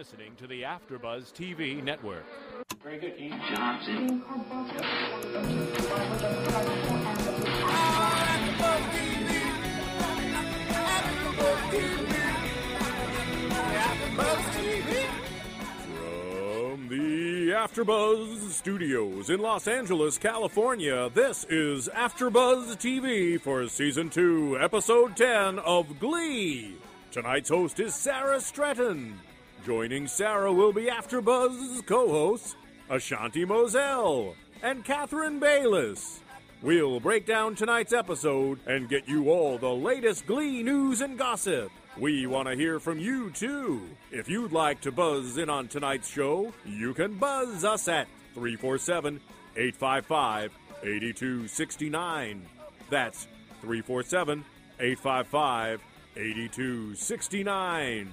listening to the AfterBuzz TV network. Very good, Keith. Johnson. From the AfterBuzz Studios in Los Angeles, California, this is AfterBuzz TV for Season 2, Episode 10 of Glee. Tonight's host is Sarah Stratton. Joining Sarah will be AfterBuzz's co-hosts Ashanti Moselle and Catherine Bayless. We'll break down tonight's episode and get you all the latest Glee news and gossip. We want to hear from you too. If you'd like to buzz in on tonight's show, you can buzz us at 347 855 8269. That's 347 855 8269.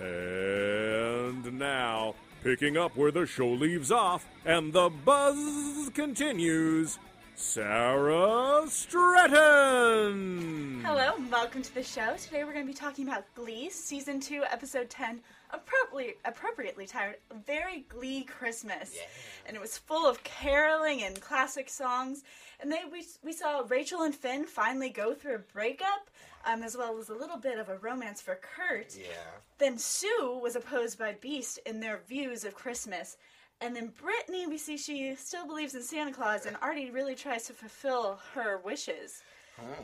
And now, picking up where the show leaves off and the buzz continues, Sarah Stratton. Hello, and welcome to the show. Today we're going to be talking about Glee, Season 2, Episode 10, appropriately, appropriately titled Very Glee Christmas. And it was full of caroling and classic songs. And then we, we saw Rachel and Finn finally go through a breakup, um, as well as a little bit of a romance for Kurt. Yeah. Then Sue was opposed by Beiste in their views of Christmas. And then Brittany, we see she still believes in Santa Claus, and Artie really tries to fulfill her wishes.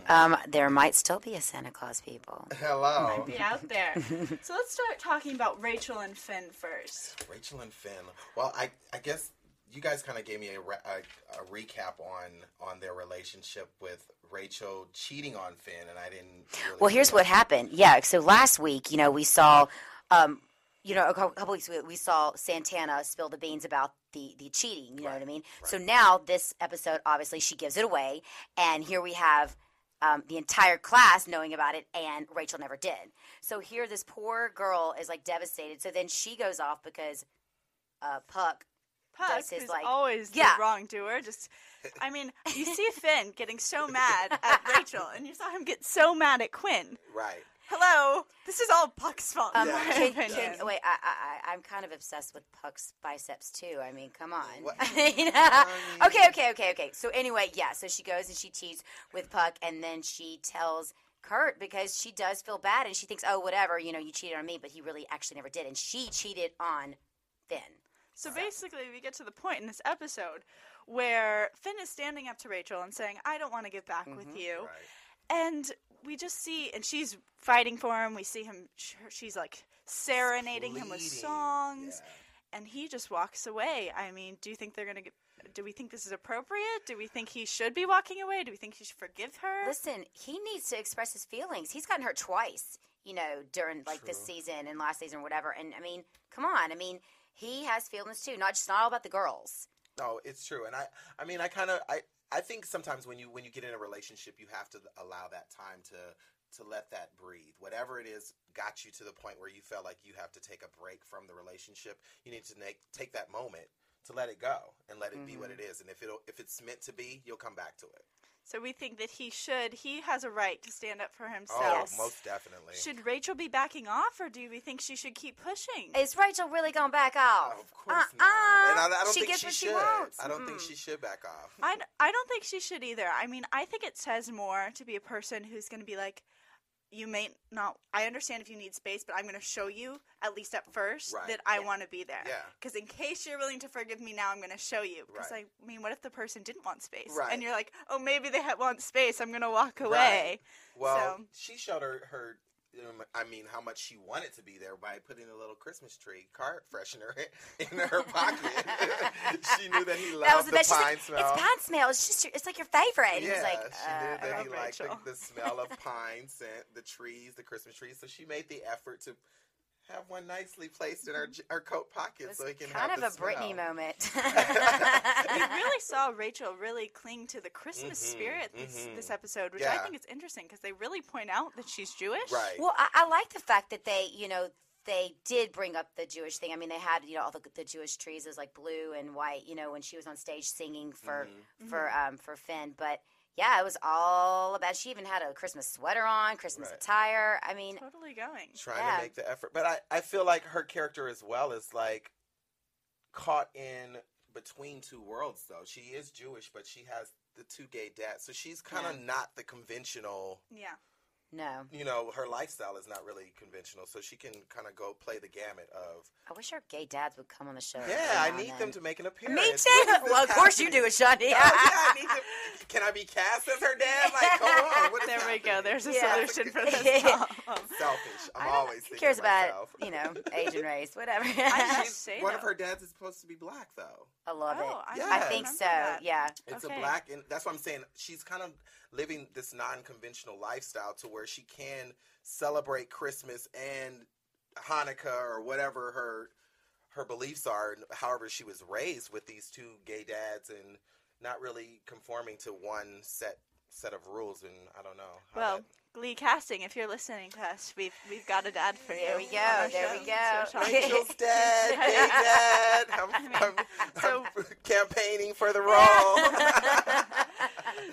Um, there might still be a Santa Claus, people. Hello. Might be out there. so let's start talking about Rachel and Finn first. Rachel and Finn. Well, I I guess you guys kind of gave me a, re- a, a recap on on their relationship with Rachel cheating on Finn, and I didn't. Really Well, here's know. what happened. Yeah, so last week, you know, we saw, um, you know, a couple weeks ago, we saw Santana spill the beans about the the cheating. You know what I mean? So now this episode, obviously, she gives it away, and here we have. Um, the entire class knowing about it, and Rachel never did. So here, this poor girl is like devastated. So then she goes off because uh, Puck Puck, does his who's like always yeah. the wrongdoer, just I mean, you see Finn getting so mad at Rachel, and you saw him get so mad at Quinn. Right. Hello, this is all Puck's fault. Um, in my can, opinion. can, wait, I, I, I- I'm kind of obsessed with Puck's biceps too. I mean, come on. What- You know? I okay, okay, okay, okay. So anyway, yeah. So she goes and she cheats with Puck, and then she tells Kurt because she does feel bad, and she thinks, oh, whatever, you know, you cheated on me, but he really actually never did, and she cheated on Finn. So basically, we get to the point in this episode where Finn is standing up to Rachel and saying, "I don't want to get back with you," Right. and we just see, and she's fighting for him. We see him; she's like serenading him with songs, yeah. and he just walks away. I mean, do you think they're gonna get? Do we think this is appropriate? Do we think he should be walking away? Do we think he should forgive her? Listen, he needs to express his feelings. He's gotten hurt twice, you know, during like this season and last season or whatever. And I mean, come on. I mean, he has feelings too. Not just not all about the girls. No, it's true, and I, I mean, I kind of, I, I think sometimes when you when you get in a relationship, you have to allow that time to to let that breathe. Whatever it is, got you to the point where you felt like you have to take a break from the relationship. You need to make take that moment to let it go and let it be what mm-hmm. it is. And if it if it's meant to be, you'll come back to it. So we think that he should. He has a right to stand up for himself. Oh, himself. most definitely. Should Rachel be backing off, or do we think she should keep pushing? Is Rachel really going to back off? of course Uh-uh. not. And I, I don't she think gets she what should. she wants. I don't think Mm-mm. she should back off. I, d- I don't think she should either. I mean, I think it says more to be a person who's going to be like, you may not. I understand if you need space, but I'm going to show you at least at first Right. that I Yeah. want to be there. Yeah. Because in case you're willing to forgive me now, I'm going to show you. Because Right. I mean, what if the person didn't want space? Right. And you're like, oh, maybe they ha- want space. I'm going to walk away. Well, So- she showed her her. I mean, how much she wanted to be there by putting a little Christmas tree car freshener in her pocket. she knew that he loved That was the, the best. Pine like, smell. It's pine smell. It's just, it's like your favorite. And yeah, he like, she uh, knew that he liked the, the smell of pine scent, the trees, the Christmas trees. So she made the effort to have one nicely placed in our j- her coat pocket It was so he can kind have of the a Britney moment. we really saw Rachel really cling to the Christmas Mhm, spirit this, mhm. this episode, which I think is interesting because they really point out that she's Jewish. Right. Well, I, I like the fact that they, you know, they did bring up the Jewish thing. I mean, they had, you know, all the, the Jewish trees as like blue and white, you know, when she was on stage singing for Mm-hmm. for um for Finn. But yeah, it was all about. She even had a Christmas sweater on, Christmas Right. attire. I mean, Totally going. trying Yeah. to make the effort. But I, I feel like her character as well is like caught in between two worlds though. She is Jewish, but she has the two gay dads. So she's kind of not the conventional, Yeah. No. you know, her lifestyle is not really conventional. So she can kind of go play the gamut of, I wish our gay dads would come on the show. yeah, I need then. them to make an appearance. Me too. Well, of course you do it, Shani. Oh, yeah, I need to. Can I be cast as her dad? Like, come on. What is There we go. There's a Yeah. solution for this problem. Selfish. I'm always Who thinking cares of about myself. you know age and race, whatever. I She's- say one of her dads is supposed to be black, though. I love Oh, it. I Yeah. I think so. that. Yeah. It's Okay. a black, and that's what I'm saying. She's kind of living this non-conventional lifestyle to where she can celebrate Christmas and Hanukkah or whatever her her beliefs are, however she was raised with these two gay dads, and not really conforming to one set set of rules. And I don't know. how Well, that- Glee casting, if you're listening to us, we've we've got a dad for you. There we on go, our there we show. go. So, Rachel's dad, gay dad. I'm, I mean, I'm, so- I'm campaigning for the role.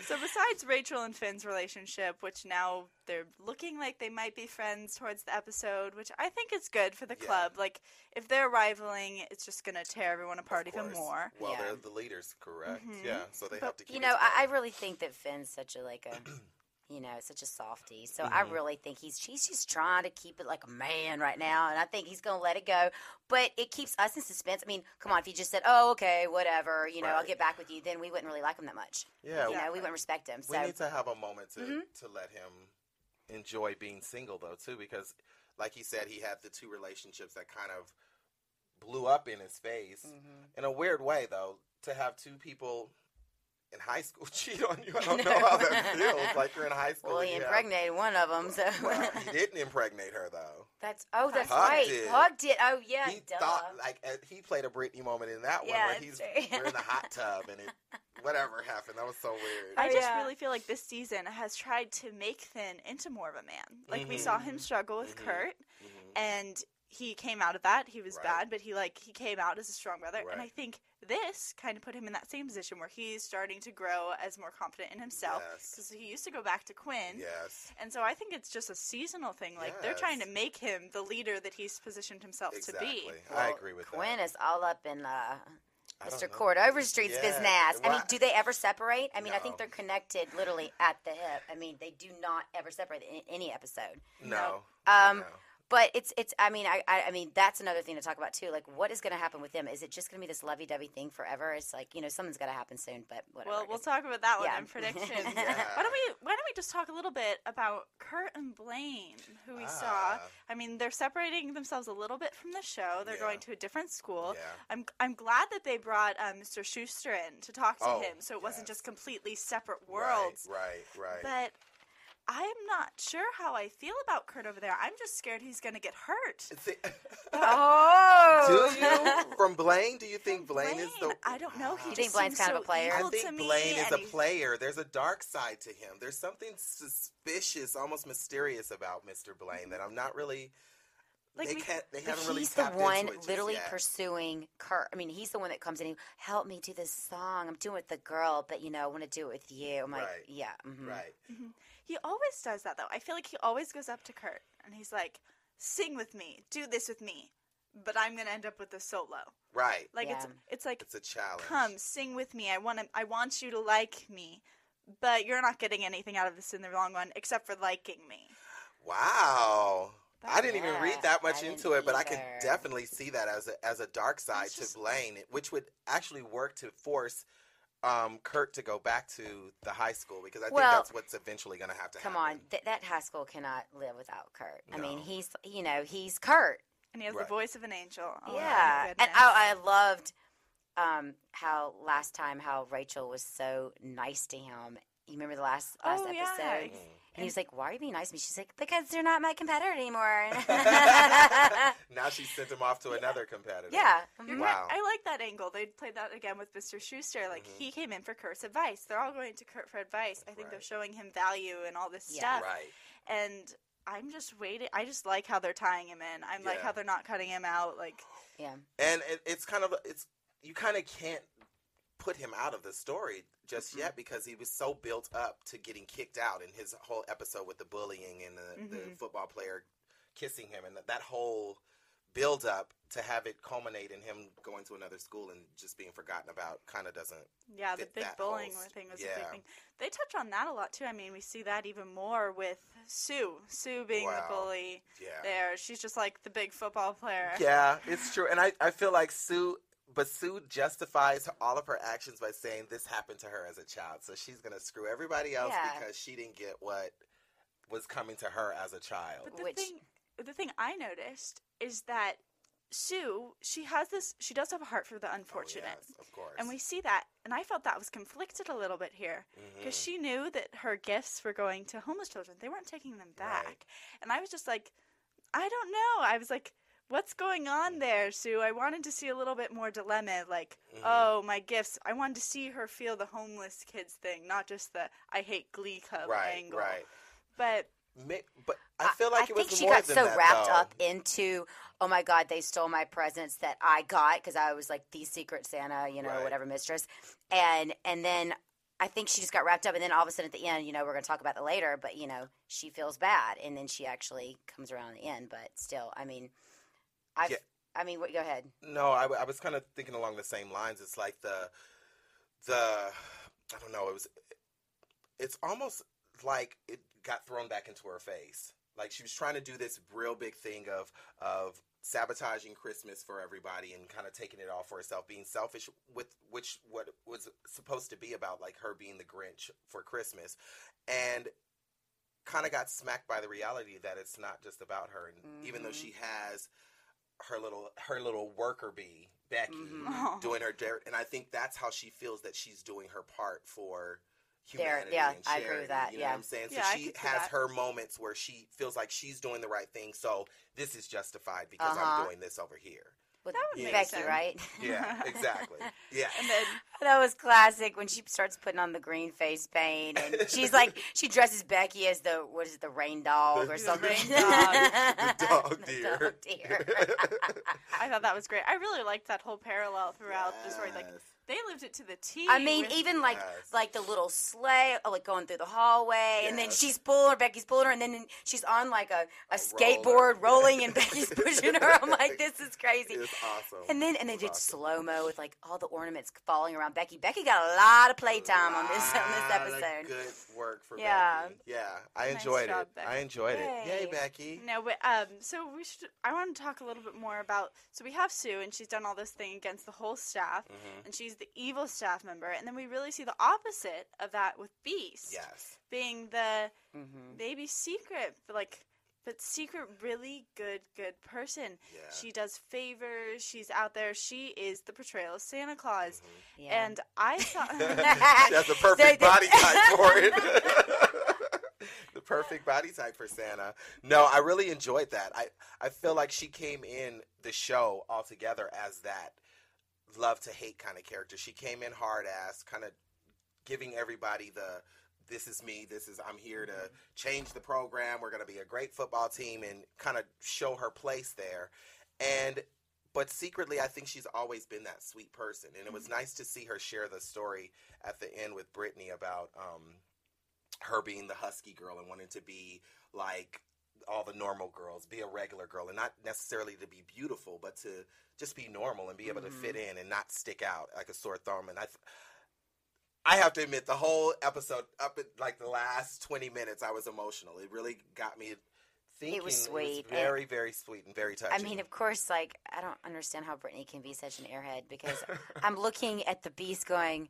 so besides Rachel and Finn's relationship, which now they're looking like they might be friends towards the episode, which I think is good for the Yeah. club. Like if they're rivaling, it's just gonna tear everyone apart even more. Well, Yeah. they're the leaders, correct? Mhm. Yeah, so they But, have to keep. You know, I, I really think that Finn's such a like a, you know, such a softie. So I Mhm. really think he's he's just trying to keep it like a man right now, and I think he's gonna let it go. But it keeps us in suspense. I mean, come on, if you just said, "Oh, okay, whatever," you know, I'll get back with you, then we wouldn't really like him that much. yeah, You know, we wouldn't respect him. we So need to have a moment to Mhm. to let him enjoy being single though too because like he said he had the two relationships that kind of blew up in his face Mhm. in a weird way though to have two people in high school cheat on you i don't know how that feels like you're in high school well, he you have- impregnated one of them. So well, he didn't impregnate her though that's oh, that's Puck right. did. Puck did. Oh yeah, he duh. thought like uh, he played a Britney moment in that one where he's we're in the hot tub and it whatever happened that was so weird I just yeah. really feel like this season has tried to make Finn into more of a man. Like we saw him struggle with Mhm. Kurt, Mhm. and he came out of that. He was Right. bad, but he like he came out as a strong brother. And I think this kind of put him in that same position where he's starting to grow as more confident in himself. Yes. Because he used to go back to Quinn. yes And so I think it's just a seasonal thing. Like they're trying to make him the leader that he's positioned himself exactly to be. i agree with Quinn that is all up in uh, Mr. Court Chord Overstreet's Yeah. business. I mean, do they ever separate? I mean, I think they're connected literally at the hip. I mean, they do not ever separate in any episode. no Um, no. But it's it's. I mean, I, I I mean that's another thing to talk about too. Like, what is going to happen with them? Is it just going to be this lovey-dovey thing forever? It's like you know, something's got to happen soon. But whatever. Well, we'll talk about that one Yeah. in predictions. Yeah. Why don't we Why don't we just talk a little bit about Kurt and Blaine, who we saw? Ah. I mean, they're separating themselves a little bit from the show. They're Yeah. going to a different school. Yeah. I'm I'm glad that they brought uh, Mr. Schuester in to talk to Oh, him, so it wasn't just completely separate worlds. Right, right, right. But I'm not sure how I feel about Kurt over there. I'm just scared he's going to get hurt. See- Oh, do you from Blaine? Do you think Blaine, is the? I don't know. He You just think Blaine's seems kind of a player? I think Blaine is a player. There's a dark side to him. There's something suspicious, almost mysterious about Mr. Blaine that I'm not really. Like they we- can't. They haven't really he's the one into it just literally yet. pursuing Kurt. I mean, he's the one that comes in. and Help me do this song. I'm doing it with the girl, but you know, I want to do it with you. I'm like, Right. yeah, mhm. Right. He always does that though. I feel like he always goes up to Kurt and he's like, "Sing with me, do this with me," but I'm gonna end up with a solo. Right. Like it's Yeah. it's like, It's a challenge. "Come, sing with me. I want to, I want you to like me." But you're not getting anything out of this in the long run, except for liking me. Wow. I didn't even read that much I didn't into it, but I can definitely see that as a as a dark side It's to just- Blaine, which would actually work to force um, Kurt to go back to the high school because I Well, think that's what's eventually going to have to happen. Come happen. on, Th- that high school cannot live without Kurt. I mean, he's you know he's Kurt. And he has Right. the voice of an angel. Oh, yeah, and. I, I loved um, how last time how Rachel was so nice to him. You remember the last last Oh, episode? Mm. And he was like, "Why are you being nice to me?" She's like, "Because they're not my competitor anymore." now she sent him off to another competitor. yeah. You're mhm. Wow. I like that angle. They played that again with Mr. Schuester. Like Mhm. he came in for Kurt's advice. They're all going to Kurt for advice. I think they're showing him value and all this Yeah. stuff. Right. And I'm just waiting. I just like how they're tying him in. I like Yeah. how they're not cutting him out. Like Yeah. And it, it's kind of it's you kind of can't put him out of the story just Mm-hmm. yet because he was so built up to getting kicked out in his whole episode with the bullying and the, the Mm-hmm. football player kissing him and that, that whole build up to have it culminate in him going to another school and just being forgotten about kind of doesn't Yeah, the big bullying whole- thing was a big thing. They touch on that a lot too. I mean, we see that even more with Sue. Sue being Wow. the bully Yeah. there. She's just like the big football player. Yeah, it's true. And I, I feel like Sue, but Sue justifies all of her actions by saying this happened to her as a child. So she's going to screw everybody else Yeah. because she didn't get what was coming to her as a child. But the Which- thing, the thing I noticed is that Sue, she has this. She does have a heart for the Oh, unfortunate. yes, of course. And we see that, and I felt that was conflicted a little bit here because Mhm. she knew that her gifts were going to homeless children. They weren't taking them back, Right. and I was just like, I don't know. I was like, what's going on there, Sue? I wanted to see a little bit more dilemma, like, Mhm. oh, my gifts. I wanted to see her feel the homeless kids thing, not just the I hate Glee Club right, angle. right. but But I feel like I it was think she more got so that, wrapped though. up into, oh my God, they stole my presents that I got because I was like the secret Santa, you know, Right. whatever mistress, and and then I think she just got wrapped up, and then all of a sudden at the end, you know, we're gonna talk about that later, but you know, she feels bad, and then she actually comes around in the end, but still, I mean, I, Yeah. I mean, what, go ahead. No, I was kind of thinking along the same lines. It's like the, the, I don't know. It was, it's almost like it got thrown back into her face. Like she was trying to do this real big thing of of sabotaging Christmas for everybody and kind of taking it all for herself, being selfish with which what was supposed to be about like her being the Grinch for Christmas, and kind of got smacked by the reality that it's not just about her. And even though Mhm. she has her little her little worker bee Becky Mhm. doing her dirt, and I think that's how she feels that she's doing her part for There- humanity. yeah, and I agree with that, You know yeah. what I'm saying? So Yeah, she has that. her moments where she feels like she's doing the right thing. So this is justified because Uh-huh. I'm doing this over here. With That would make Becky, sense. right? Yeah, exactly. Yeah. and then That was classic when she starts putting on the green face paint, and she's like, she dresses Becky as the what is it, the rain dog or something? rain dog. The dog The deer. dog deer. I thought that was great. I really liked that whole parallel throughout the story. Like Yes. They lived it to the T. I mean, with- even like Yes. like the little sleigh, uh, like going through the hallway, and then she's pulling her, Becky's pulling her, and then she's on like a, a, A skateboard roller. rolling, and Becky's pushing her. I'm like, this is crazy. It's awesome. And then and they did awesome. slow mo with like all the ornaments falling around Becky. Becky got a lot of playtime on this on this episode. Good work for Yeah. Becky. Yeah, I Nice enjoyed job, it. Becky. I enjoyed it. Yay, Yay. Becky. No, but um, so we should. I want to talk a little bit more about. So we have Sue, and she's done all this thing against the whole staff, Mhm. and she's the evil staff member. And then we really see the opposite of that with Beiste, Yes. being the Mm-hmm. maybe secret, but like, but secret, really good, good person. Yeah. She does favors. She's out there. She is the portrayal of Santa Claus. Yeah. And I thought. she has the perfect body type for it. the perfect body type for Santa. No, I really enjoyed that. I, I feel like she came in the show altogether as that love to hate kind of character. She came in hard ass, kind of giving everybody the this is me, this is I'm here to change the program. We're going to be a great football team and kind of show her place there. And but secretly I think she's always been that sweet person and it was nice to see her share the story at the end with Brittany about um her being the husky girl and wanting to be like all the normal girls, be a regular girl, and not necessarily to be beautiful, but to just be normal and be able to fit mm-hmm. in and not stick out like a sore thumb. And I, I have to admit, the whole episode up at like the last twenty minutes, I was emotional. It really got me thinking. It was sweet, and- very, very sweet, and very touching. I mean, of course, like I don't understand how Brittany can be such an airhead because I'm looking at the beast, going,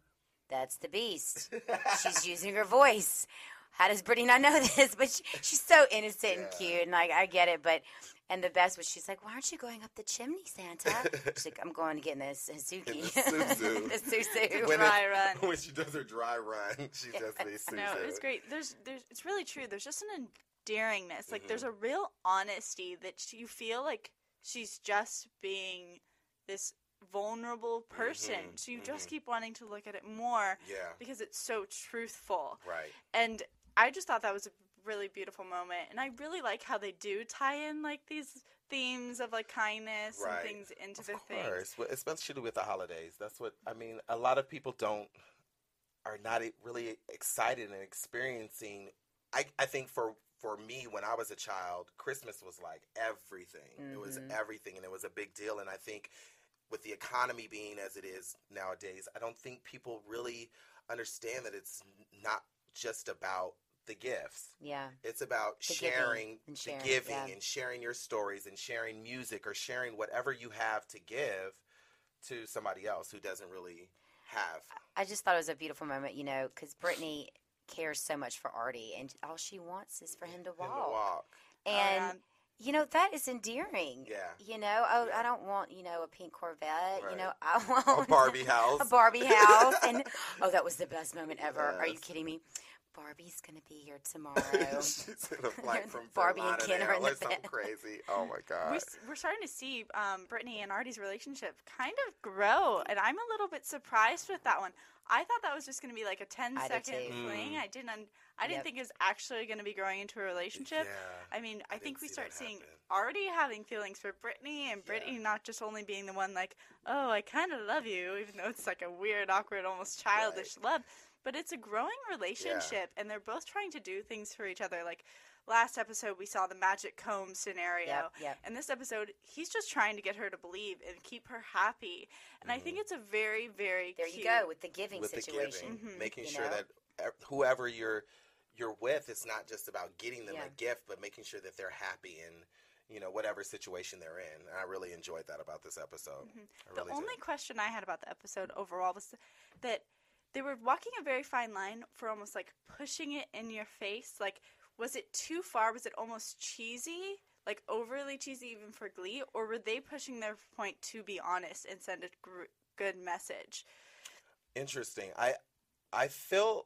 "That's the beast." She's using her voice. How does Brittany not know this? But she, she's so innocent and cute, and I, I get it. But and the best was she's like, "Why aren't you going up the chimney, Santa?" She's like, "I'm going to get in this Suzuki, In the Suzu. the Suzu." when, dry it- run. when she does her dry run, she does the No, it was great. There's, there's, it's really true. There's just an endearingness. Like, there's a real honesty that you feel like she's just being this vulnerable person. Mhm, So you just mhm. keep wanting to look at it more Yeah, because it's so truthful. right. And I just thought that was a really beautiful moment. And I really like how they do tie in like these themes of like kindness Right. and things into Of things. course, Well, especially with the holidays. That's what I mean. A lot of people don't are not really excited and experiencing. I I think for for me when I was a child, Christmas was like everything. It was Mhm. everything, and it was a big deal. And I think with the economy being as it is nowadays, I don't think people really understand that it's not just about the gifts. Yeah. It's about The giving sharing, the giving yeah. and sharing your stories and sharing music or sharing whatever you have to give to somebody else who doesn't really have. I just thought it was a beautiful moment, you know, because Brittany cares so much for Artie, and all she wants is for him to In walk. the walk. And Um, you know that is endearing. Yeah. You know, oh, Yeah. I don't want you know a pink Corvette. You know, I want A Barbie house. a Barbie house, and oh, that was the best moment ever. Are you kidding me? Barbie's gonna be here tomorrow. She's in a flight from Barbie Fort and Ken are Lauderdale in the or something bed. crazy. Oh my god. we, s- we're starting to see um, Brittany and Artie's relationship kind of grow, and I'm a little bit surprised with that one. I thought that was just going to be like a 10 I second too. fling. Mm. I didn't. un- I didn't Yep. think it was actually going to be growing into a relationship. Yeah. I mean, I, I think we see start seeing happen. Artie having feelings for Brittany, and Yeah. Brittany not just only being the one like, oh, I kind of love you, even though it's like a weird, awkward, almost childish love. But it's a growing relationship, and they're both trying to do things for each other. Like last episode, we saw the magic comb scenario. Yep, yep. And this episode, he's just trying to get her to believe and keep her happy. And I think it's a very, very There cute. you go with the giving With the situation. giving, Mhm. making You sure know? that whoever you're you're with, it's not just about getting them Yeah. a gift, but making sure that they're happy in you know whatever situation they're in. And I really enjoyed that about this episode. Mm-hmm. The only did. question I had about the episode overall was that they were walking a very fine line for almost like pushing it in your face. Like, was it too far? Was it almost cheesy? Like overly cheesy even for Glee? Or were they pushing their point to be honest and send a gr- good message? Interesting. I I feel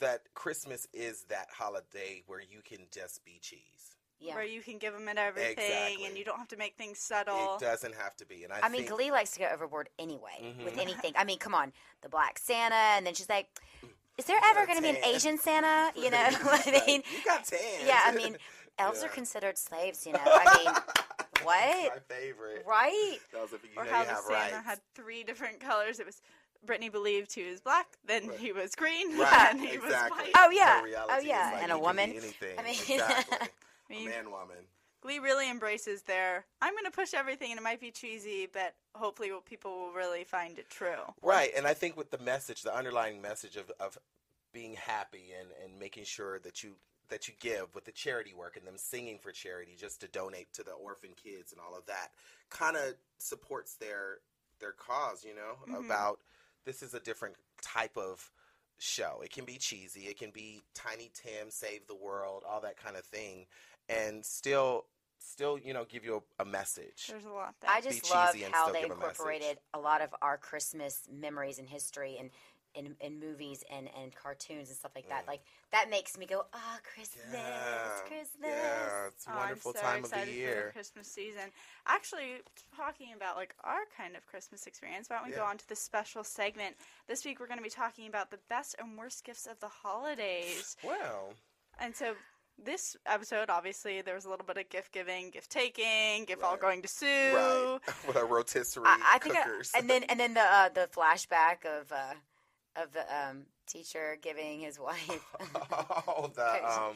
that Christmas is that holiday where you can just be cheese. Yeah. Where you can give them at everything Exactly. and you don't have to make things subtle. It doesn't have to be. And I, I mean, think, Glee likes to go overboard anyway Mhm. with anything. I mean, come on, the Black Santa, and then she's like, "Is there ever going to be an. Asian Santa?" You know, I mean, you got tan. yeah, I mean, elves are considered slaves. You know, I mean, what? My favorite. right? That was if you or know how you the have Santa rights. had three different colors. It was Brittany believed he was black, then Right. he was green, Right, and he was exactly. white. Oh, yeah. Oh, yeah. like And a you can be woman. Anything. I mean- exactly. Mean, man, woman. Glee really embraces their. I'm going to push everything, and it might be cheesy, but hopefully, will- people will really find it true. Right, and I think with the message, the underlying message of, of being happy and, and making sure that you that you give with the charity work and them singing for charity just to donate to the orphan kids and all of that kind of supports their their cause, you know, Mhm. about this is a different type of show. It can be cheesy, it can be Tiny Tim save the world, all that kind of thing, and still still, you know, give you a, a message. There's a lot there. I Be just love how they give a incorporated a lot of our Christmas memories and history and in, in movies and, and cartoons and stuff like that. Mm. Like that makes me go, ah, Christmas, Yeah, Christmas. Yeah, it's a Oh, wonderful I'm so time of excited the For year. the Christmas season. Actually, talking about like our kind of Christmas experience, why don't we go on to the special segment? This week we're going to be talking about the best and worst gifts of the holidays. Well, And so this episode, obviously, there was a little bit of gift giving, gift taking, gift all going to Sue. right. With our rotisserie I, I think, I, and then and then the uh, the flashback of uh, of the um, teacher giving his wife, oh, the um,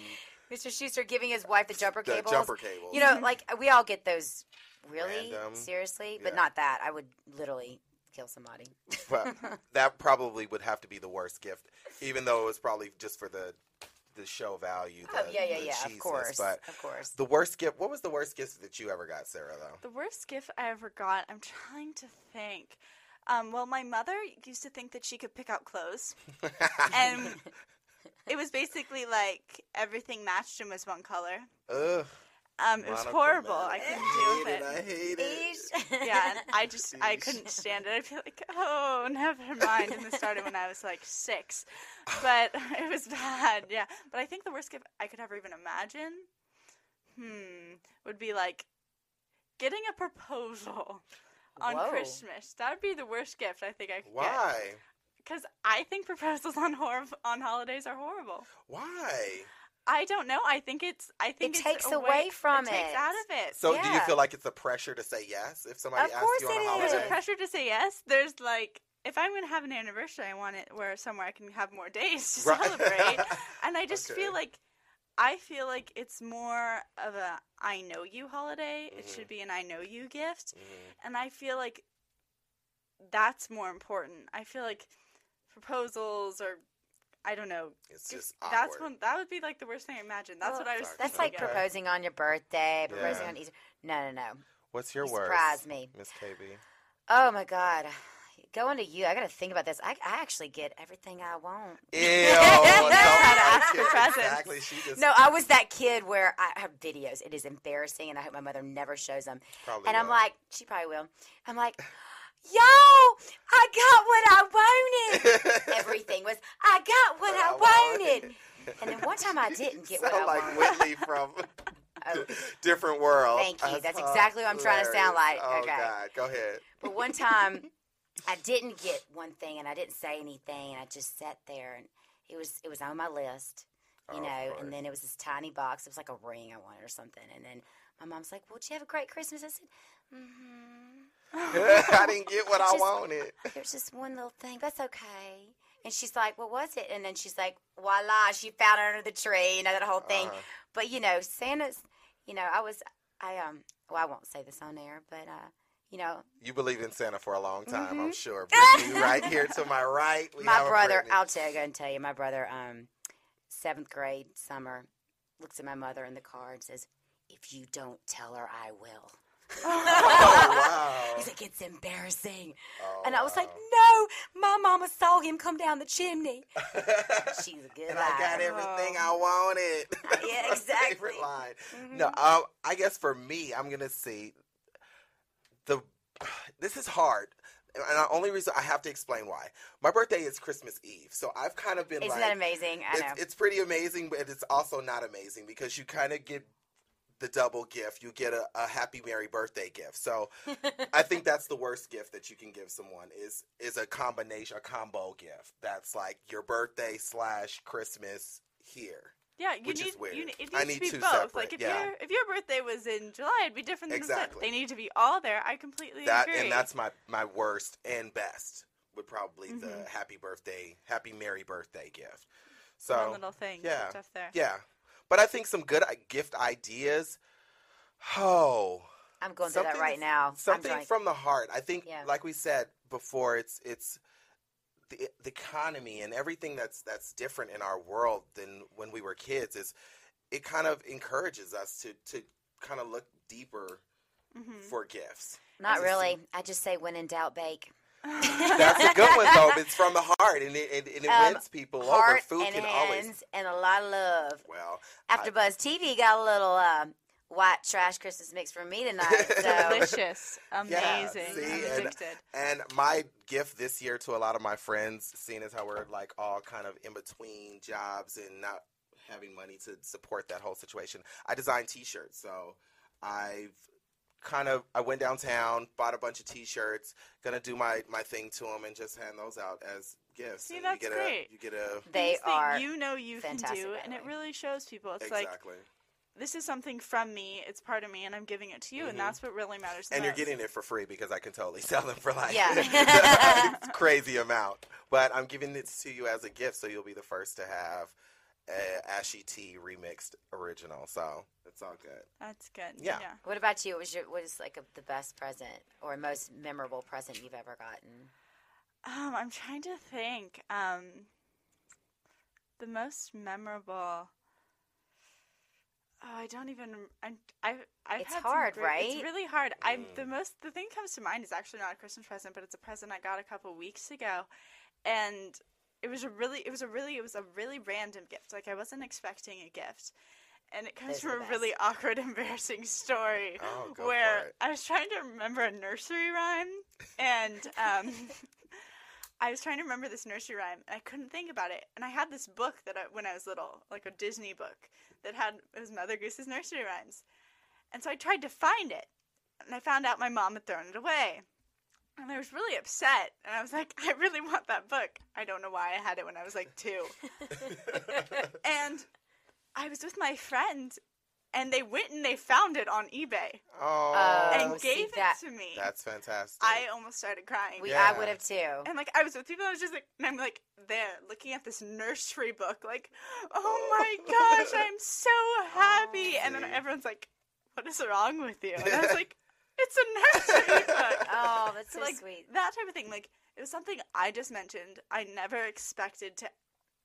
Mr. Schuester giving his wife the jumper the cables. jumper cables. You know, like we all get those. Really, Random. seriously, but not that. I would literally kill somebody. but that probably would have to be the worst gift, even though it was probably just for the the show value. The, oh yeah, yeah, the yeah. Of course, But of course. the worst gift. What was the worst gift that you ever got, Sarah? Though. The worst gift I ever got, I'm trying to think. Um, well, my mother used to think that she could pick out clothes. and it was basically like everything matched and was one color. Ugh, Um, it was horrible. I couldn't deal with it. I hate it. Yeah, and I just I couldn't stand it. I'd be like, oh, never mind. And this started when I was like six, but it was bad. Yeah, but I think the worst gift I could ever even imagine, hmm, would be like getting a proposal on Whoa. Christmas. That would be the worst gift I think I could get. Why? Because I think proposals on hor- on holidays are horrible. Why? I don't know. I think it's. I think It takes a away from it. It. Takes out of it. So do you feel like it's a pressure to say yes if somebody Of asks course you on it a holiday? There's a pressure to say yes. There's like, if I'm gonna have an anniversary, I want it where somewhere I can have more days to Right. celebrate. and I just Okay. feel like, I feel like it's more of a I know you holiday. It Mhm. should be an I know you gift. Mhm. and I feel like that's more important. I feel like proposals or I don't know. It's just- just awkward. that's one that would be like the worst thing I imagine. That's Well, what I was. That's like Okay. proposing on your birthday, proposing Yeah. on Easter. No, no, no. What's your You word? surprised me. Miss KB. Oh my God. Going to you, I got to think about this. I, I actually get everything I want. Ew. Don't ask for Exactly. She just No, I was that kid where I have videos. It is embarrassing, and I hope my mother never shows them. probably And I'm like, she probably will. I'm like, yo, I got what I wanted. Everything was, I got what I wanted. And then one time I didn't get what I like wanted. Whitley from Oh. Different World. Thank you. That's exactly what I'm trying to sound like. Oh Okay. God, go ahead. But one time, I didn't get one thing, and I didn't say anything, and I just sat there, and it was it was on my list, you Oh, know. And then it was this tiny box. It was like a ring I wanted or something. And then my mom's like, "Well, did you have a great Christmas?" I said, "Mm-hmm." I didn't get what I Just- wanted. There's just one little thing. That's okay. And she's like, "What was it?" And then she's like, "Voila!" She found it under the tree. You know that whole thing. Uh-huh. But you know, Santa's. You know, I was. I um. Well, I won't say this on air, but uh, you know, You believe in Santa for a long time, I'm Mhm. sure. Brittany, right here to my right. We my brother. I'll tell you. Go and tell you. My brother. Um, seventh grade summer, looks at my mother in the car and says, "If you don't tell her, I will." Oh, wow. He's like, "It's embarrassing," Oh, and I was like, "No, my mama saw him come down the chimney." She's a good and I got everything I wanted. Yeah, My exactly. Favorite line. Mhm. No, um, I guess for me, I'm gonna see the. This is hard, and the only reason I have to explain why. My birthday is Christmas Eve, so I've kind of been Isn't like, that amazing? I know. it's, it's pretty amazing, but it's also not amazing because you kind of get the double gift. You get a, a happy merry birthday gift. So I think that's the worst gift that you can give someone is is a combination, a combo gift. That's like your birthday slash Christmas here. Yeah, you Which need. You, it needs I to need be two both. separate, Like if yeah. your if your birthday was in July, it'd be different. Exactly. They need to be all there. I completely That agree. and that's my my worst and best would probably the Mhm. happy birthday, happy merry birthday gift. So One little thing. yeah. Stuff there. yeah, but I think some good gift ideas. Oh, I'm going through that right now. Something from the heart. I think, Yeah. like we said before, it's it's the the economy and everything that's that's different in our world than when we were kids. Is it kind of encourages us to to kind of look deeper hmm for gifts. Not really. I just say when in doubt, bake. That's a good one though. It's from the heart, and it, it, and it Um, wins people over. Heart Food and can hands always and a lot of love. well. AfterBuzz TV got a little um, white trash Christmas mix for me tonight. So Delicious, amazing. see, I'm and- And my gift this year to a lot of my friends, seeing as how we're like all kind of in between jobs and not having money to support that whole situation, I designed T-shirts. So I've kind of I went downtown, bought a bunch of T-shirts, gonna do my my thing to them and just hand those out as gifts. See, and that's you get great. A, you get a they are. you know you can do, that and it really shows people. It's like this is something from me. It's part of me, and I'm giving it to you, Mhm. and that's what really matters. The and you're getting it for free because I can totally sell them for like Yeah. crazy amount. But I'm giving it to you as a gift, so you'll be the first to have a Ashy T remixed original. So it's all good. That's good. Yeah. yeah. What about you? What was your what is like a, the best present or most memorable present you've ever gotten? Um, I'm trying to think. Um, the most memorable. Oh, I don't even. I, I, I've It's had some hard, great- right? It's really hard. I'm the most the thing that comes to mind is actually not a Christmas present, but it's a present I got a couple weeks ago, and it was a really it was a really it was a really random gift. Like I wasn't expecting a gift, and it comes Those from a really awkward, embarrassing story Oh, where. I was trying to remember a nursery rhyme, and um, I was trying to remember this nursery rhyme, and I couldn't think about it. And I had this book that I, when I was little, like a Disney book, that had it was Mother Goose's nursery rhymes, and so I tried to find it, and I found out my mom had thrown it away. And I was really upset, and I was like, I really want that book. I don't know why I had it when I was like two. and I was with my friend, and they went and they found it on eBay Oh, and see gave it that- to me. that's fantastic. I almost started crying. We, Yeah. I would have too. and like I was with people, I was just like, and I'm like there looking at this nursery book, like, oh my gosh, I'm so happy. and then See? everyone's like, what is wrong with you? And I was like, it's a nursery book. Oh, that's so like sweet. that type of thing. Like it was something I just mentioned. I never expected to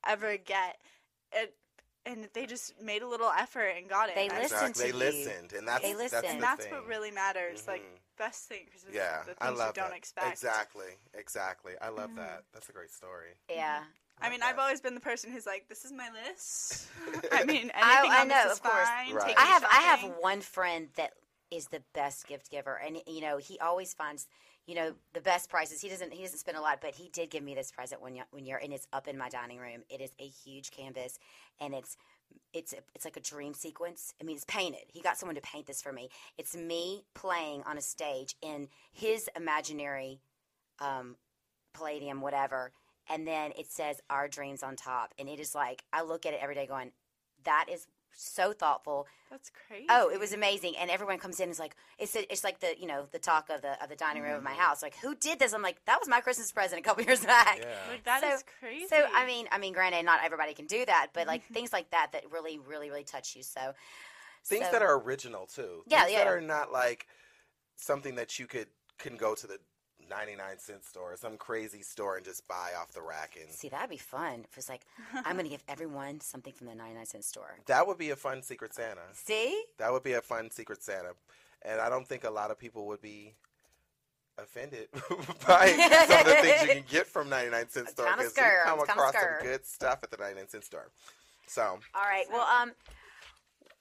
ever get it, and they just made a little effort and got it. They And listened exactly. to They you. listened, and that's They that's listened. the and that's thing. what really matters. Like Mhm. best thing because Yeah, the things I love you don't that. expect. Exactly, exactly. I love Mhm. that. That's a great story. Yeah. I mean, Love I've always been the person who's like, "This is my list." I mean, anything I on know, this is of course. fine. Right. I me have I have one friend that is the best gift giver, and you know he always finds you know the best prices. He doesn't he doesn't spend a lot, but he did give me this present one when you're and it's up in my dining room. It is a huge canvas, and it's it's it's like a dream sequence. I mean, it's painted. He got someone to paint this for me. It's me playing on a stage in his imaginary um, palladium, whatever, and then it says "Our Dreams" on top, and it is like I look at it every day, going, "That is so thoughtful." That's crazy. Oh, it was amazing, and everyone comes in and is like, "It's it's like the you know the talk of the of the dining room of my mm-hmm. house." Like, who did this? I'm like, that was my Christmas present a couple years back. Yeah. Like that is So- crazy. So I mean, I mean, granted, not everybody can do that, but like mm-hmm. things like that that really, really, really touch you. So Things so- that are original too. Yeah, Things that yeah. are not like something that you could can go to the 99 cent store or some crazy store and just buy off the rack and see that'd be fun. If it's like, I'm going to give everyone something from the 99 cent store. that would be a fun secret Santa. See, That would be a fun secret Santa. And I don't think a lot of people would be offended by some of the things you can get from 99 cent store because you come across some good stuff at the 99 cent store. So, all right. Well, um,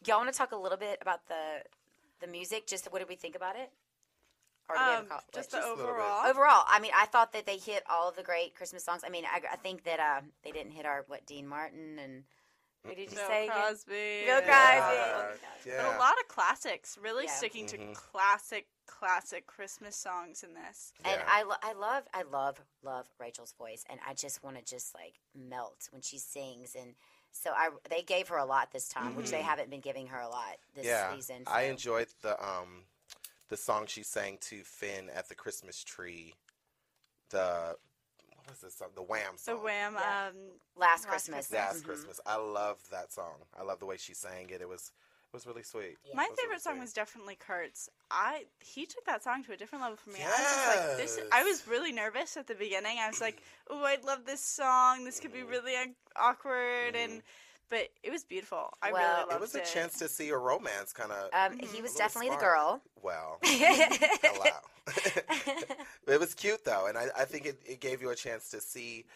y'all want to talk a little bit about the the music? Just what did we think about it? Or do we have a um, call- just the Just a little bit. overall. overall, I mean, I thought that they hit all of the great Christmas songs. I mean, I, I think that uh, they didn't hit our what Dean Martin and who did you Bill say? again? Crosby. Bill and- Crosby. yeah, But a lot of classics, really Yeah. sticking to Mhm. classic, classic Christmas songs in this. And I, lo- I love, I love, love Rachel's voice, and I just want to just like melt when she sings. And so I, they gave her a lot this time, which they Mhm. haven't been giving her a lot this yeah, season. I enjoyed the um the song she sang to Finn at the Christmas tree. The what was this song? The Wham song. The. Wham. Yeah. Um, Last Last Christmas. Christmas. Last Mhm. Christmas. I love that song. I love the way she sang it. It was it was really sweet. Yeah. my It was really favorite song sweet. was definitely Kurt's. I he took that song to a different level for me. I was just like, this. Is, I was really nervous at the beginning. I was like, oh, I love this song. This could be Mhm. really uh, awkward, and but it was beautiful. I Well, really It loved It was a chance to see a romance kind of. Um, Mhm. he was definitely the girl. well, hello. it was cute though, and I, I think it, it gave you a chance to see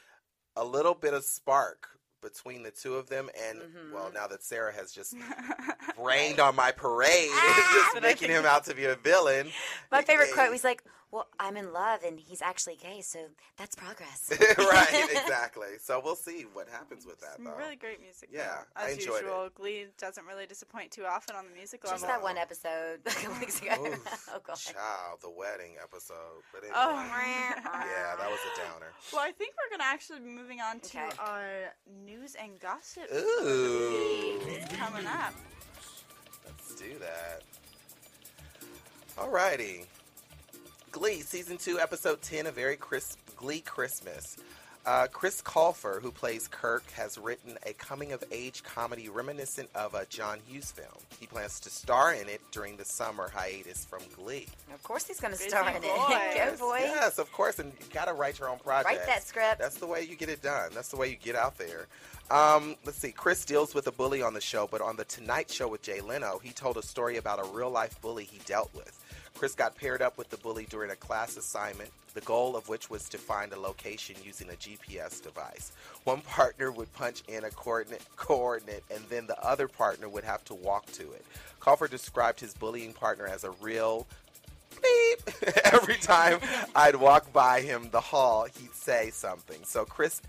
a little bit of spark between the two of them. And Mhm. well, now that Sarah has just rained on my parade, Ah! just making him out to be a villain. My favorite quote was like, "Well, I'm in love, and he's actually gay, so that's progress." right, exactly. So we'll see what happens with that, Some though. really great music. Yeah, though. I as enjoyed it. usual, Glee doesn't really disappoint too often on the music Just that one episode a couple weeks ago. Oof, oh god. Child, the wedding episode. But anyway, Oh, yeah, that was a downer. Well, I think we're gonna actually be moving on to Okay. our news and gossip. Ooh. It's coming up. Let's do that. Alrighty. Glee season two, episode ten, a very crisp Glee Christmas. Uh, Chris Colfer, who plays Kurt, has written a coming-of-age comedy reminiscent of a John Hughes film. He plans to star in it during the summer hiatus from Glee. Of course, he's going to star in boy. it. Go boy. Yes, of course, and you gotta write your own project. Write that script. That's the way you get it done. That's the way you get out there. Um, let's see. Chris deals with a bully on the show, but on the Tonight Show with Jay Leno, he told a story about a real life bully he dealt with. Chris got paired up with the bully during a class assignment, the goal of which was to find a location using a GPS device. One partner would punch in a coordinate, coordinate and then the other partner would have to walk to it. Colfer described his bullying partner as a real beep. Every time I'd walk by him the hall, he'd say something. So Chris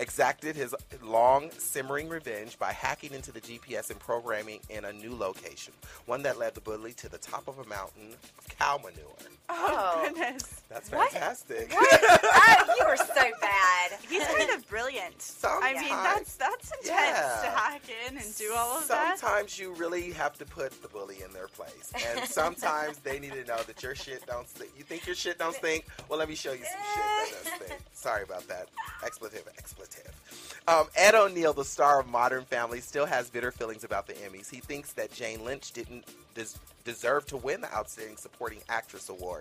exacted his long simmering revenge by hacking into the GPS and programming in a new location, one that led the bully to the top of a mountain of cow manure. Oh, Oh. goodness. That's What? fantastic. What? oh, you were so bad. He's kind of brilliant. I mean, that's that's intense Yeah. to hack in and do all of that. Sometimes you really have to put the bully in their place, and sometimes they need to know that your shit don't stink. You think your shit don't stink? Well, let me show you some shit that does stink. Sorry about that. Expletive, expletive. Um, Ed O'Neill, the star of Modern Family, still has bitter feelings about the Emmys. He thinks that Jane Lynch didn't des- deserve to win the Outstanding Supporting Actress award.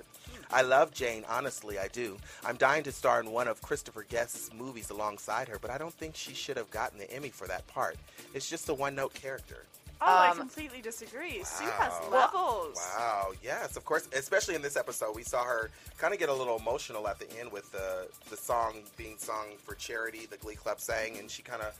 I love Jane, honestly, I do. I'm dying to star in one of Christopher Guest's movies alongside her, but I don't think she should have gotten the Emmy for that part. It's just a one note character. Oh, I Um, completely disagree. Sue has levels. Wow, yes, of course. Especially in this episode, we saw her kind of get a little emotional at the end with the the song being sung for charity. The Glee Club sang, and she kind of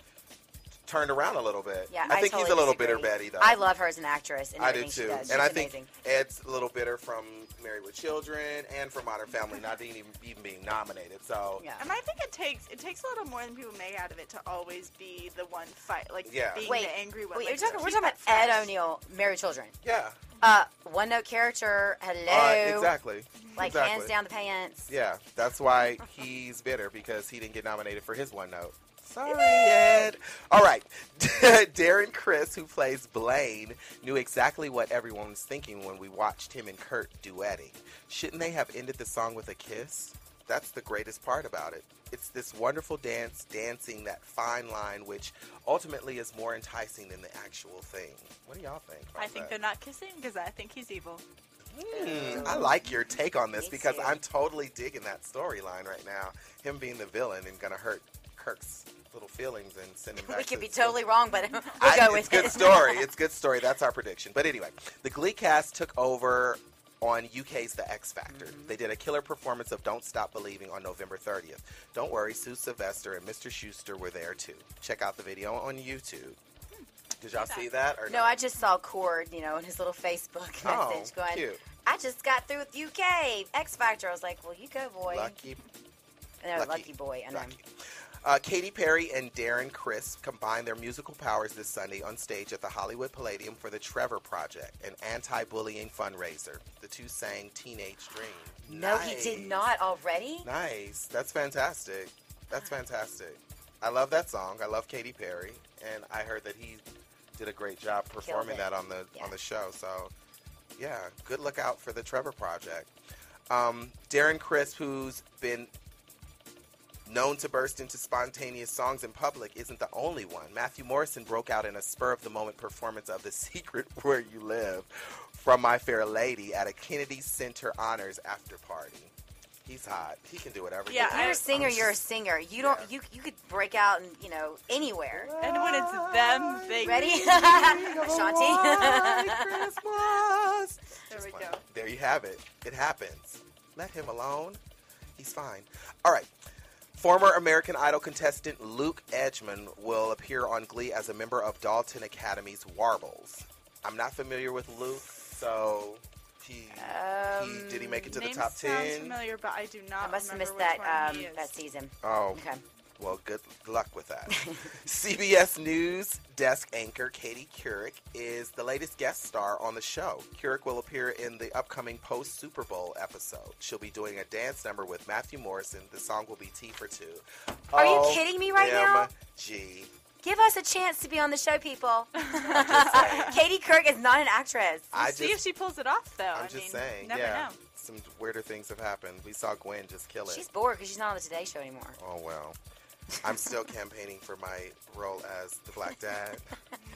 turned around a little bit. Yeah, I think totally he's a little disagree. bitter Betty though. I love her as an actress, and I do too, she does. and She's I think amazing. Ed's a little bitter from Married with Children and from Modern Family not even even being nominated. So Yeah. And I think it takes it takes a little more than people make out of it to always be the one fight, like Yeah. being Wait, the angry one. Wait, like, you're talking, we're talking about that Ed. O'Neill, Married Children. yeah, Uh, one note character. Hello. uh, exactly. Like exactly. hands down the pants. Yeah, that's why he's bitter because he didn't get nominated for his one note. Sorry, Ed. All right. Darren Criss, who plays Blaine, knew exactly what everyone was thinking when we watched him and Kurt duetting. Shouldn't they have ended the song with a kiss? That's the greatest part about it. It's this wonderful dance, dancing that fine line, which ultimately is more enticing than the actual thing. What do y'all think? I think that? they're not kissing because I think he's evil. Hmm, I like your take on this Me because too. I'm totally digging that storyline right now. Him being the villain and gonna hurt Kurt's little feelings and send him back. We to could be the- totally wrong, but we'll I- go it's with good story. It's good story. That's our prediction. But anyway, the Glee cast took over on UK's The X Factor. Mm-hmm. They did a killer performance of Don't Stop Believing on November 30th. Don't worry, Sue Sylvester and Mr. Schuester were there too. Check out the video on YouTube. Did y'all see that or no, I just saw Chord, you know, in his little Facebook Oh, message going, cute. I just got through with UK X Factor. I was like, well, you go, boy. Lucky No, lucky. lucky, boy. I know. Lucky. Uh, Katy Perry and Darren Criss combined their musical powers this Sunday on stage at the Hollywood Palladium for the Trevor Project, an anti-bullying fundraiser. The two sang "Teenage Dream." No, he did not already. Nice. That's fantastic. That's fantastic. I love that song. I love Katy Perry, and I heard that he did a great job performing that on the Yeah. on the show. So, yeah, good look out for the Trevor Project. Um, Darren Criss, who's been known to burst into spontaneous songs in public, isn't the only one. Matthew Morrison broke out in a spur of the moment performance of "The Street Where You Live" from My Fair Lady at a Kennedy Center Honors after party. He's hot. He can do whatever. Yeah, he You're a singer. I'm You're a singer. You don't. Yeah. You you could break out and you know anywhere. And when it's them, they Ready, White Shanti? Christmas. There we Fine. go. There you have it. It happens. Let him alone. He's fine. All right. Former American Idol contestant Luke Edgemon will appear on Glee as a member of Dalton Academy's Warblers. I'm not familiar with Luke, so he, Um, he did he make it to the Name top sounds ten? familiar, but I do not. I must have missed that um, that season. Oh, Okay. Well, good luck with that. CBS News desk anchor Katie Couric is the latest guest star on the show. Couric will appear in the upcoming post Super Bowl episode. She'll be doing a dance number with Matthew Morrison. The song will be Tea for Two. Are you oh, kidding me right now? G. Give us a chance to be on the show, people. Katie Couric is not an actress. I See if she pulls it off, though. I'm I just mean, saying. Never yeah, know. some weirder things have happened. We saw Gwen just kill it. She's bored because she's not on the Today Show anymore. Oh well. I'm still campaigning for my role as the Black Dad.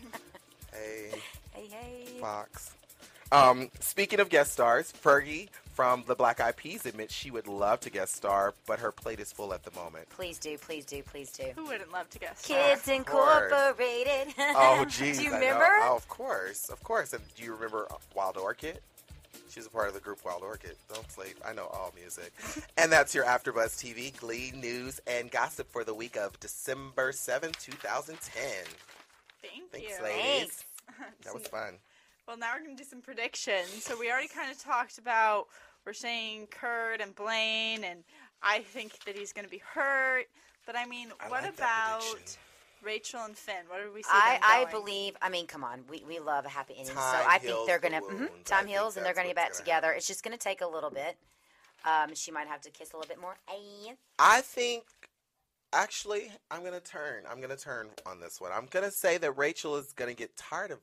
hey. Hey, hey. Fox. Um, speaking of guest stars, Fergie from the Black Eyed Peas admits she would love to guest star, but her plate is full at the moment. Please do, please do, please do. Who wouldn't love to guess? Kids Of course. Incorporated. Oh, geez. do you I know. remember? Oh, of course, of course. And do you remember Wild Orchid? She was a part of the group Wild Orchid. Don't sleep. I know all music. and that's your AfterBuzz TV Glee news and gossip for the week of December 7, 2010. Thank Thanks, you. ladies. Thanks. That was fun. Well, now we're going to do some predictions. So we already kind of talked about we're saying Kurt and Blaine, and I think that he's going to be hurt. But I mean, I what like about. Rachel and Finn? What do we see? I, them I believe. I mean, come on, we, we love a happy ending, so Time I think heals they're the gonna mhm, wound. I time think heals and they're that's gonna get what's back gonna together. It's just gonna take a little bit. Um, she might have to kiss a little bit more. Ay. I think actually, I'm gonna turn. I'm gonna turn on this one. I'm gonna say that Rachel is gonna get tired of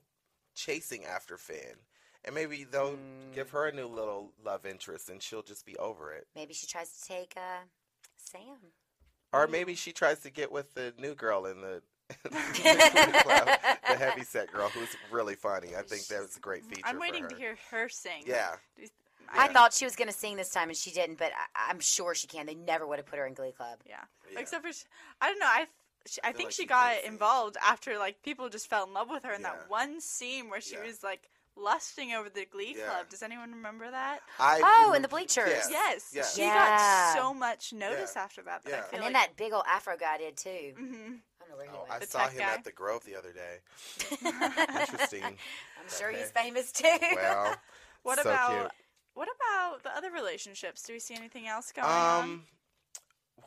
chasing after Finn, and maybe they'll Mm. give her a new little love interest, and she'll just be over it. Maybe she tries to take uh, Sam. Or maybe she tries to get with the new girl in the. the club, the heavy set girl who's really funny. I think that was a great feature. I'm for waiting her. to hear her sing. Yeah, Do you- I thought she was going to sing this time, and she didn't. But I- I'm sure she can. They never would have put her in Glee Club. Yeah. Yeah. Except for, sh- I don't know. I, she, I, feel think like she she got involved after like people just fell in love with her in Yeah. that one scene where she Yeah. was like lusting over the Glee Yeah. Club. Does anyone remember that? I Oh, remember- in the bleachers. Yes. Yes. yes. She Yeah. got so much notice Yeah. after that. that Yeah. I feel And like, then that big old Afro guy did too. hmm I don't know where he Oh, went. I The saw tech him guy. at the Grove the other day. Interesting. I'm sure he's famous too. Well, What so about cute. what about the other relationships? Do we see anything else going on? Um,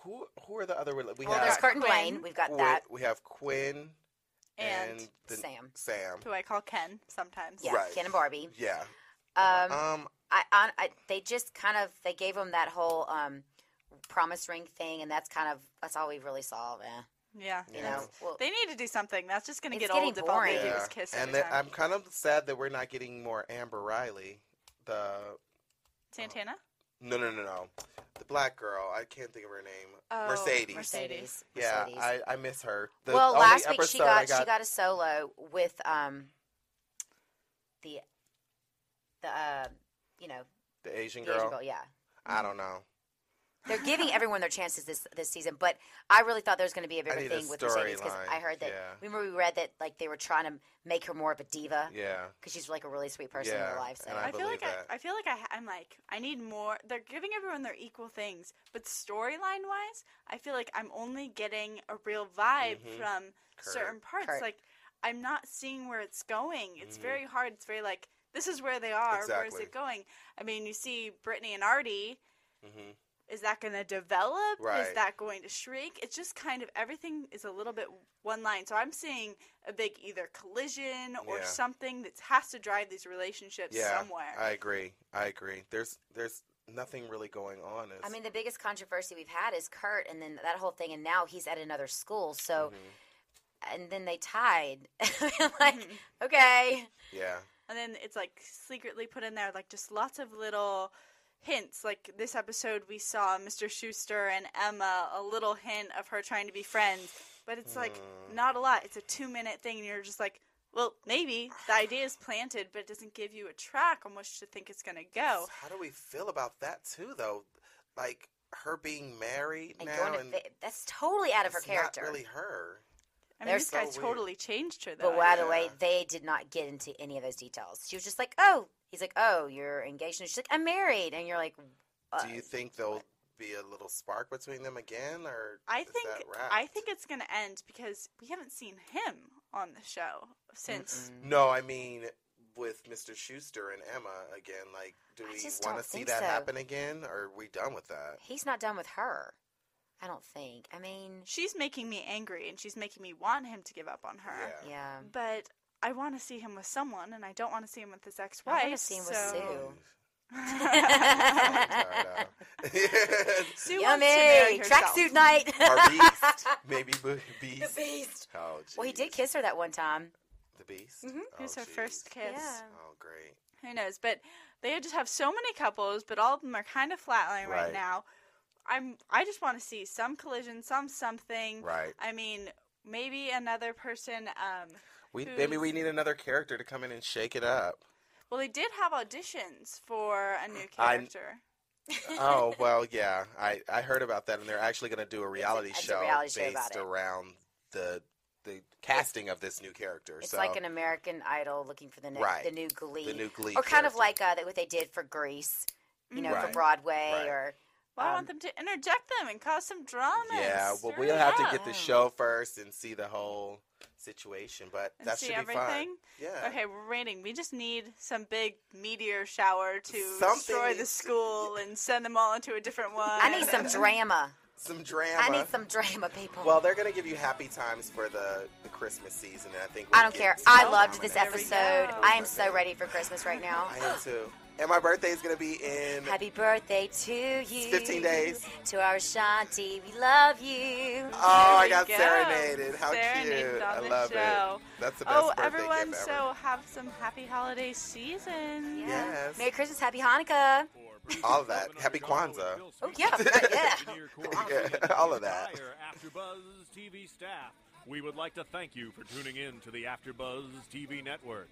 who who are the other? rela- We well, have there's Quinn. Kurt and Blaine. We've got Quinn- that. We have Quinn and, And the, Sam. Sam. Who I call Ken sometimes. Yeah, Right. Ken and Barbie. Yeah. Um, Um. I, I, I, they just kind of they gave him that whole um, promise ring thing, and that's kind of that's all we really saw. Eh, Yeah. you Yeah. know, well, They need to do something. That's just going to get getting old if all they boring. do Yeah. is kiss and every that. I'm kind of sad that we're not getting more Amber Riley. The Santana? No no no no, the black girl. I can't think of her name. Oh, Mercedes. Mercedes. Yeah, Mercedes. I, I miss her. The well, last week she I got, she got a solo with um the the uh, you know the Asian the girl. Asian girl. Yeah, I don't know. They're giving everyone their chances this this season, but I really thought there was going to be a bigger need a thing with Mercedes because I heard that. yeah. Remember we read that like they were trying to make her more of a diva Yeah. because she's like a really sweet person in Yeah, real life. So and I I, feel like that. I, I, feel like I, I'm like I need more. They're giving everyone their equal things, but storyline wise, I feel like I'm only getting a real vibe Mhm. from Kurt. certain parts. Kurt. Like I'm not seeing where it's going. It's Mhm. very hard. It's very like this is where they are. Where's it going? I mean, you see Brittany and Artie. hmm Is that going to develop? Is that going to shrink? It's just kind of everything is a little bit one line. So I'm seeing a big either collision or Yeah. something that has to drive these relationships Yeah, somewhere. I agree. I agree. There's there's nothing really going on. As, I mean, the biggest controversy we've had is Kurt, and then that whole thing, and now he's at another school. So, Mhm. and then they tied. like, Mhm. okay, yeah, And then it's like secretly put in there, like just lots of little hints. Like this episode, we saw Mr. Schuester and Emma, a little hint of her trying to be friends. But it's like Mm. not a lot. It's a two minute thing, and you're just like, well, maybe the idea is planted, but it doesn't give you a track on which to think it's going to go. How do we feel about that too, though? Like her being married and now, and fa- that's totally out of her character. Not really her. I mean, They're this so guy weird. totally changed her, though. But by the way, they did not get into any of those details. She was just like, "Oh," he's like, "Oh, you're engaged," and she's like, "I'm married," and you're like, uh, Do you think there'll be a little spark between them again, or I think? I think it's going to end because we haven't seen him on the show since. No, I mean with Mr. Schuester and Emma again. Like, do we want to see that so. happen again, or are we done with that? He's not done with her. I don't think. I mean, She's making me angry and she's making me want him to give up on her. Yeah. yeah. But I want to see him with someone and I don't want to see him with his ex-wife. I want to see him with. Sue. I'm tired out. Sue wants to marry Yummy! Tracksuit night. Or Beiste, maybe Bo- Beiste. the beast. Oh, Well, he did kiss her that one time. The Beast. Mhm. Oh, It was her jeez. first kiss. Yeah. Oh, great. Who knows? But they just have so many couples, but all of them are kind of flatlining right, Right. now. I'm. I just want to see some collision, some something. Right. I mean, maybe another person. Um, We Who's- maybe we need another character to come in and shake it up. well, they did have auditions for a new I- character. oh well, yeah. I I heard about that, and they're actually going to do a reality it's a show reality show based around the the casting of this new character. It's so like an American Idol looking for the ne- Right. the new Glee, the new Glee, or kind of like uh, what they did for Grease, you know, for Broadway, Right. or Well, I um, want them to interject them and cause some drama. yeah. Well, we'll it have to get the show first and see the whole situation, but and that see should be everything. fun. Yeah. Okay, we're rating. We just need some big meteor shower to Something destroy the school and send them all into a different one. I need some drama. Some drama. I need some drama, people. Well, they're gonna give you happy times for the, the Christmas season, and I think I we'll don't get care. I loved this episode. I am so ready for Christmas right now. I am too. And my birthday is going to be in. Happy birthday to you. 15 days. To our Shanti, we love you. Oh, I got go. serenaded. How Serenaded cute. on I the love show. it. That's the best Oh, birthday everyone, gift so have some happy holiday season. Yeah. Yes. Merry Christmas, Happy Hanukkah. All of that. Happy Kwanzaa. Oh, yeah, right, yeah. Yeah, all of that. Entire AfterBuzz TV staff, we would like to thank you for tuning in to the AfterBuzz TV network.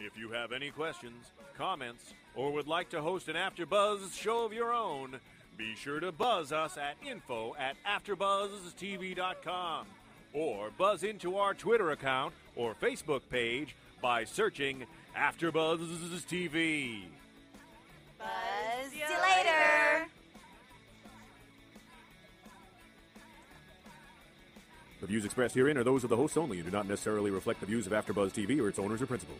If you have any questions, comments, or would like to host an AfterBuzz show of your own, be sure to buzz us at info at AfterBuzzTV.com or buzz into our Twitter account or Facebook page by searching AfterBuzz TV. Buzz. See you you later. The views expressed herein are those of the hosts only and do not necessarily reflect the views of AfterBuzz TV or its owners or principals.